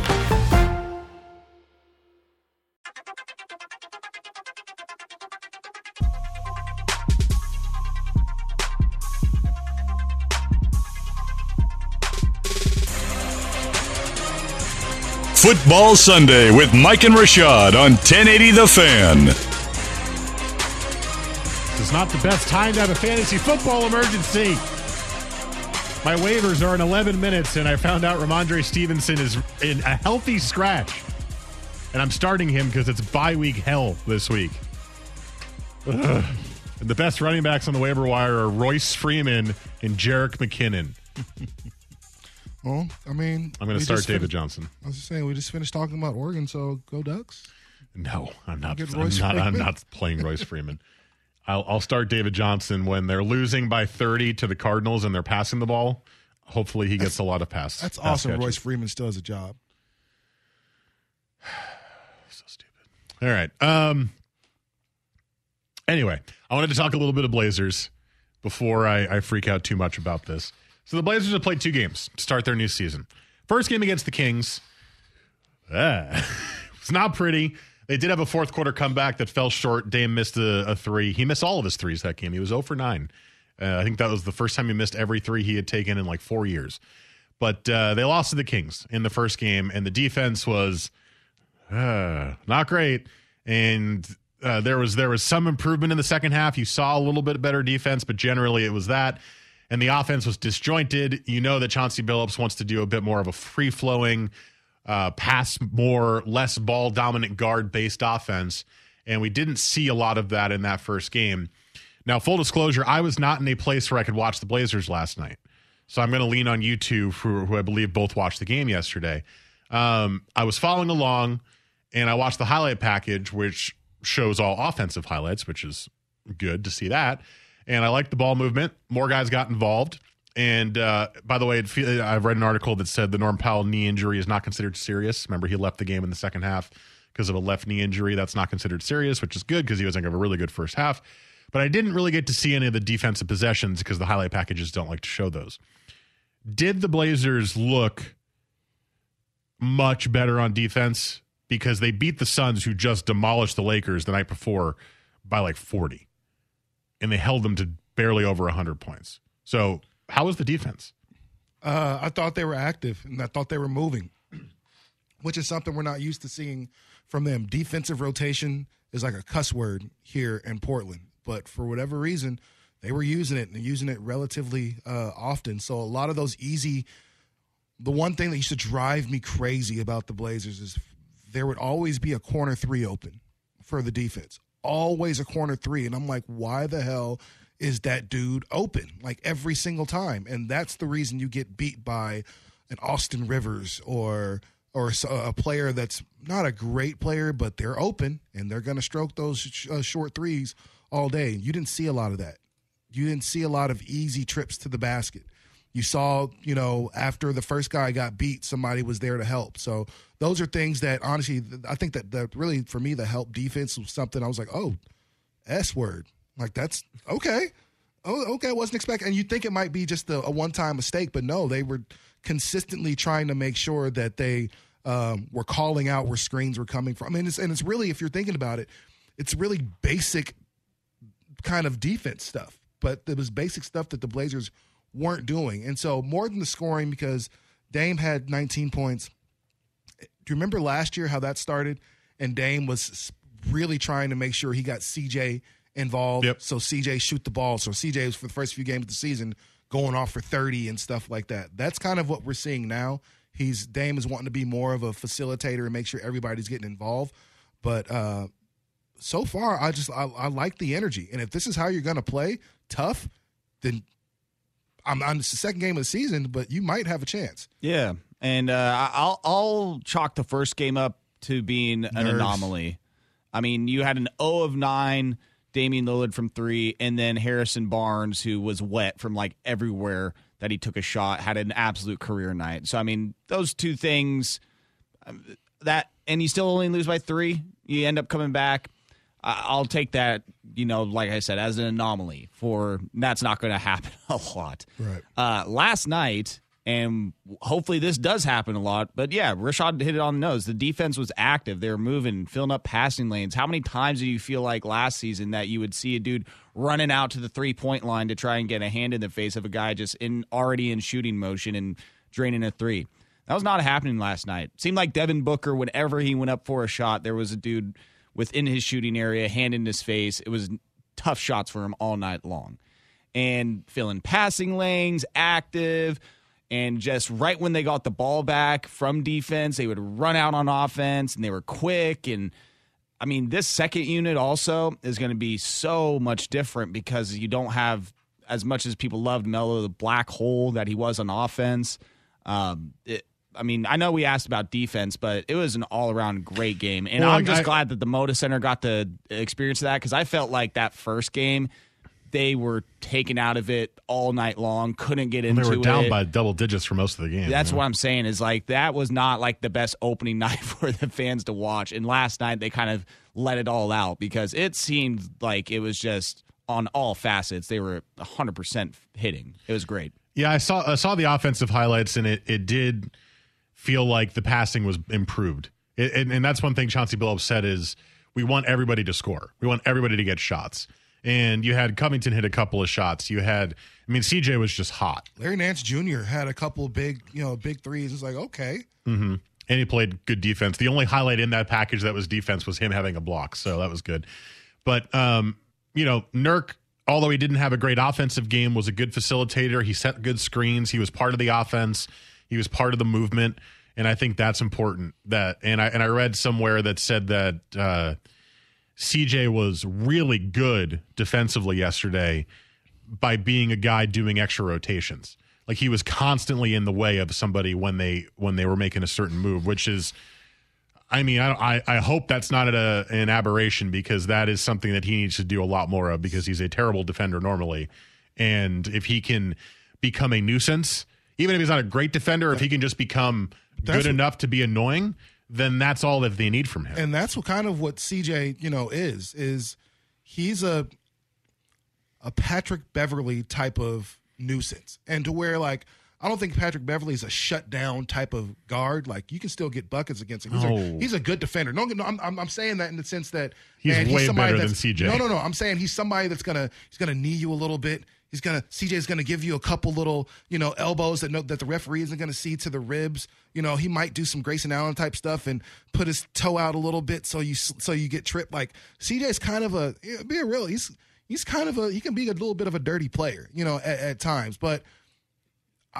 Football Sunday with Mike and Rashad on 1080 The Fan. This is not the best time to have a fantasy football emergency. My waivers are in 11 minutes, and I found out Rhamondre Stevenson is in a healthy scratch. And I'm starting him because it's bye week hell this week. Ugh. And the best running backs on the waiver wire are Royce Freeman and Jerick McKinnon. Well, I mean, I'm going to start David finished- Johnson. I was just saying, we just finished talking about Oregon, so go Ducks. No, I'm not. I'm not, I'm not playing Royce Freeman. I'll, I'll start David Johnson when they're losing by 30 to the Cardinals and they're passing the ball. Hopefully, he gets a lot of pass. That's pass awesome. catches. Royce Freeman still has a job. So stupid. All right. Um. Anyway, I wanted to talk a little bit of Blazers before I, I freak out too much about this. So the Blazers have played two games to start their new season. First game against the Kings. Ah, it's not pretty. They did have a fourth quarter comeback that fell short. Dame missed a, a three. He missed all of his threes that game. He was 0 for 9. Uh, I think that was the first time he missed every three he had taken in like four years. But uh, they lost to the Kings in the first game, and the defense was uh, not great. And uh, there was there was some improvement in the second half. You saw a little bit better defense, but generally it was that. And the offense was disjointed. You know that Chauncey Billups wants to do a bit more of a free flowing, uh, pass more, less ball dominant guard based offense. And we didn't see a lot of that in that first game. Now, full disclosure, I was not in a place where I could watch the Blazers last night. So I'm going to lean on you two, who, who I believe both watched the game yesterday. Um, I was following along and I watched the highlight package, which shows all offensive highlights, which is good to see that. And I like the ball movement. More guys got involved. And uh, by the way, I've read an article that said the Norm Powell knee injury is not considered serious. Remember, he left the game in the second half because of a left knee injury. That's not considered serious, which is good because he was have a really good first half. But I didn't really get to see any of the defensive possessions because the highlight packages don't like to show those. Did the Blazers look much better on defense because they beat the Suns, who just demolished the Lakers the night before by like 40, and they held them to barely over 100 points. So, how was the defense? Uh, I thought they were active and I thought they were moving, which is something we're not used to seeing from them. Defensive rotation is like a cuss word here in Portland, but for whatever reason, they were using it and using it relatively uh, often. So a lot of those easy. The one thing that used to drive me crazy about the Blazers is there would always be a corner three open for the defense. Always a corner three. And I'm like, why the hell is that dude open? Like every single time. And that's the reason you get beat by an Austin Rivers or or a player that's not a great player, but they're open and they're going to stroke those sh- uh, short threes all day. You didn't see a lot of that. You didn't see a lot of easy trips to the basket. You saw, you know, after the first guy got beat, somebody was there to help. So those are things that honestly, I think that, that really for me, the help defense was something I was like, oh, S word. Like that's okay. Oh, okay. I wasn't expecting. And you think it might be just a, a one time mistake, but no, they were consistently trying to make sure that they um, were calling out where screens were coming from. I mean, it's, and it's really, if you're thinking about it, it's really basic kind of defense stuff. But it was basic stuff that the Blazers weren't doing. And so more than the scoring, because Dame had 19 points. Do you remember last year how that started? And Dame was really trying to make sure he got CJ involved. Yep. So CJ shoot the ball. So CJ was for the first few games of the season going off for 30 and stuff like that. That's kind of what we're seeing now. He's Dame is wanting to be more of a facilitator and make sure everybody's getting involved. But uh, so far, I just I, I like the energy. And if this is how you're going to play tough, then I'm on the second game of the season, but you might have a chance. Yeah, and uh, I'll I'll chalk the first game up to being an Nerves. anomaly. I mean, you had an O of 9 Damian Lillard from 3 and then Harrison Barnes who was wet from like everywhere that he took a shot had an absolute career night. So I mean, those two things um, that and you still only lose by 3, you end up coming back. I- I'll take that, you know, like I said, as an anomaly. For that's not going to happen a lot. Right. Uh, last night, and hopefully this does happen a lot. But yeah, Rashad hit it on the nose. The defense was active. They were moving, filling up passing lanes. How many times do you feel like last season that you would see a dude running out to the three point line to try and get a hand in the face of a guy just in already in shooting motion and draining a three? That was not happening last night. Seemed like Devin Booker, whenever he went up for a shot, there was a dude within his shooting area, hand in his face. It was tough shots for him all night long. And filling passing lanes, active, and just right when they got the ball back from defense, they would run out on offense and they were quick. And I mean, this second unit also is going to be so much different because you don't have as much as people loved Melo, the black hole that he was on offense. Um, it, I mean, I know we asked about defense, but it was an all around great game. And Well, I'm just I- glad that the Moda Center got to experience of that because I felt like that first game, they were taken out of it all night long, couldn't get into they were down it. by double digits for most of the game. That's know? what I'm saying is like that was not like the best opening night for the fans to watch. And last night they kind of let it all out because it seemed like it was just on all facets. They were 100% hitting. It was great. Yeah, I saw I saw the offensive highlights, and it it did feel like the passing was improved. It, and, and that's one thing Chauncey Billups said is we want everybody to score. We want everybody to get shots. And you had Covington hit a couple of shots. You had, I mean, CJ was just hot. Larry Nance Jr. had a couple of big, you know, big threes. It's like, okay. hmm And he played good defense. The only highlight in that package that was defense was him having a block. So that was good. But, um, you know, Nurk, although he didn't have a great offensive game, was a good facilitator. He set good screens. He was part of the offense. He was part of the movement. and I think that's important. That and I and I read somewhere that said that uh, CJ was really good defensively yesterday by being a guy doing extra rotations. Like he was constantly in the way of somebody when they when they were making a certain move, which is I mean, I, I, I hope that's not a, an aberration because that is something that he needs to do a lot more of because he's a terrible defender normally. And if he can become a nuisance, even if he's not a great defender, if he can just become That's good what- enough to be annoying, then that's all that they need from him. and that's what kind of what CJ, you know, is is he's a a Patrick Beverley type of nuisance, and to where like I don't think Patrick Beverley is a shutdown type of guard. Like you can still get buckets against him. He's, No. a, he's a good defender. No, no, I'm, I'm, saying that in the sense that He's man, way somebody better than CJ. No, no, no. I'm saying he's somebody that's gonna he's gonna knee you a little bit. He's gonna CJ's gonna give you a couple little you know elbows that no, that the referee isn't gonna see to the ribs. You know he might do some Grayson Allen type stuff and put his toe out a little bit so you so you get tripped. Like CJ's kind of a being real. He's he's kind of a he can be a little bit of a dirty player. You know at, at times, but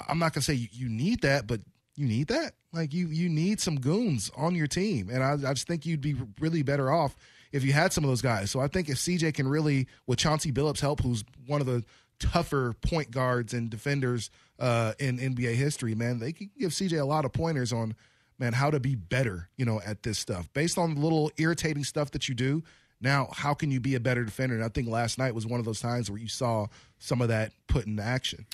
I'm not gonna say you, you need that, but you need that. Like you you need some goons on your team, and I, I just think you'd be really better off if you had some of those guys. So I think if CJ can really, with Chauncey Billups' help, who's one of the tougher point guards and defenders uh, in NBA history, man, they can give CJ a lot of pointers on man how to be better, you know, at this stuff based on the little irritating stuff that you do. Now, how can you be a better defender? And I think last night was one of those times where you saw some of that put into action.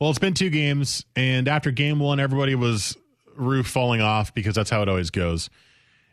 Well, it's been two games, and after game one, everybody was roof falling off because that's how it always goes.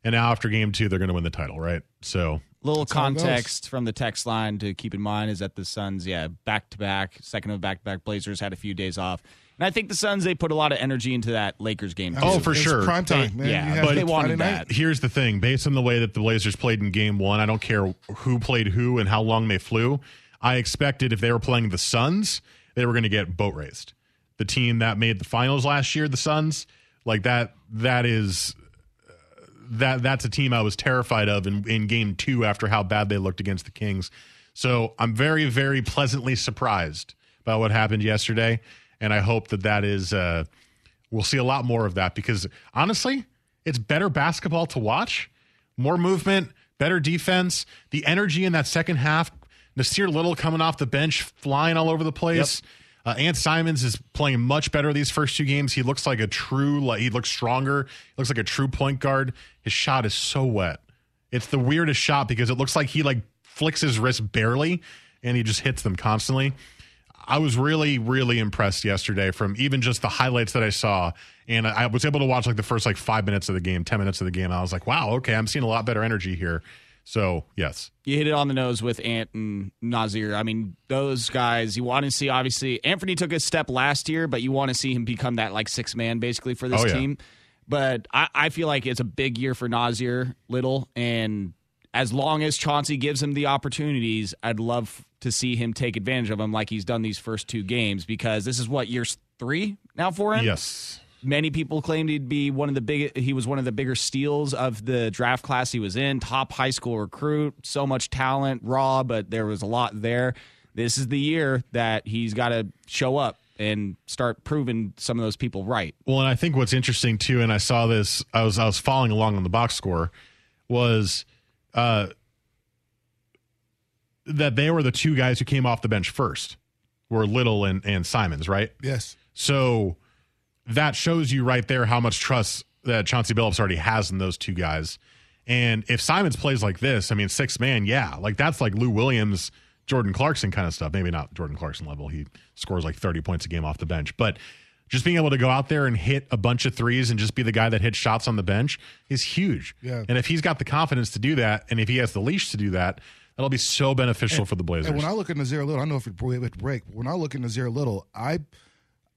And now after game two, they're going to win the title, right? So Little That's how it goes. context from the text line to keep in mind is that the Suns, yeah, back to back, second of back to back Blazers had a few days off. And I think the Suns, they put a lot of energy into that Lakers game. too. Oh, for sure. prime They- Yeah, but they wanted that. Here's the thing: based on the way that the Blazers played in Game One, I don't care who played who and how long they flew. I expected if they were playing the Suns, they were going to get boat raced. The team that made the finals last year, the Suns, like that. That is that that's a team I was terrified of in, in game two after how bad they looked against the Kings. So I'm very, very pleasantly surprised by what happened yesterday. And I hope that that is, uh, we'll see a lot more of that because honestly, it's better basketball to watch, more movement, better defense, the energy in that second half. Nassir Little coming off the bench, flying all over the place. Uh, Ant Simons is playing much better these first two games. He looks like a true, like he looks stronger. He looks like a true point guard. His shot is so wet. It's the weirdest shot because it looks like he like flicks his wrist barely and he just hits them constantly. I was really, really impressed yesterday from even just the highlights that I saw. And I was able to watch like the first like five minutes of the game, 10 minutes of the game. I was like, wow, okay, I'm seeing a lot better energy here. So, yes. You hit it on the nose with Ant and Nassir. I mean, those guys, you want to see, obviously, Anthony took a step last year, but you want to see him become that like six man basically for this Oh, yeah. team. But I, I feel like it's a big year for Nassir Little. And as long as Chauncey gives him the opportunities, I'd love to see him take advantage of them like he's done these first two games because this is what, year three now for him? Yes. Many people claimed he'd be one of the big. He was one of the bigger steals of the draft class he was in. Top high school recruit, so much talent, raw, but there was a lot there. This is the year that he's got to show up and start proving some of those people right. Well, and I think what's interesting too, and I saw this, I was I was following along on the box score, was uh, that they were the two guys who came off the bench first, were Little and and Simons, right? Yes. So that shows you right there how much trust that Chauncey Billups already has in those two guys. And if Simons plays like this, I mean, six man, yeah, like that's like Lou Williams, Jordan Clarkson kind of stuff. Maybe not Jordan Clarkson level. He scores like 30 points a game off the bench. But just being able to go out there and hit a bunch of threes and just be the guy that hits shots on the bench is huge. Yeah. And if he's got the confidence to do that, and if he has the leash to do that, that'll be so beneficial for the Blazers. And when I look at Nassir Little, I know if it would break. But when I look at Nassir Little, I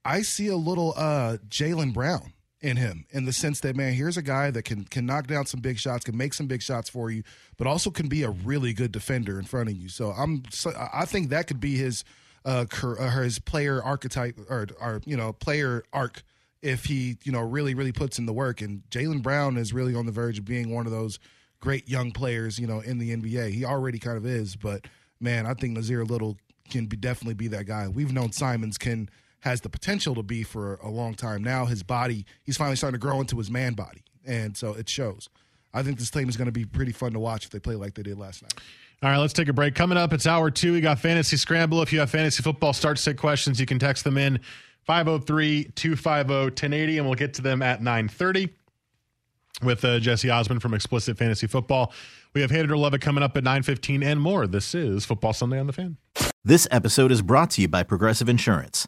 I see a little uh, Jaylen Brown in him in the sense that man, here's a guy that can can knock down some big shots, can make some big shots for you, but also can be a really good defender in front of you. So I'm so, I think that could be his uh, uh his player archetype or or you know player arc if he you know really really puts in the work. And Jaylen Brown is really on the verge of being one of those great young players you know in the NBA. He already kind of is, but man, I think Nassir Little can be definitely be that guy. We've known Simons can has the potential to be for a long time. Now his body, he's finally starting to grow into his man body, and so it shows. I think this team is going to be pretty fun to watch if they play like they did last night. All right, let's take a break. Coming up, it's hour two. We got Fantasy Scramble. If you have fantasy football start sit questions, you can text them in 503 250 1080, and we'll get to them at 930 with uh, Jesse Osmond from Explicit Fantasy Football. We have Hate It or Love It coming up at 915 and more. This is Football Sunday on the Fan. This episode is brought to you by Progressive Insurance.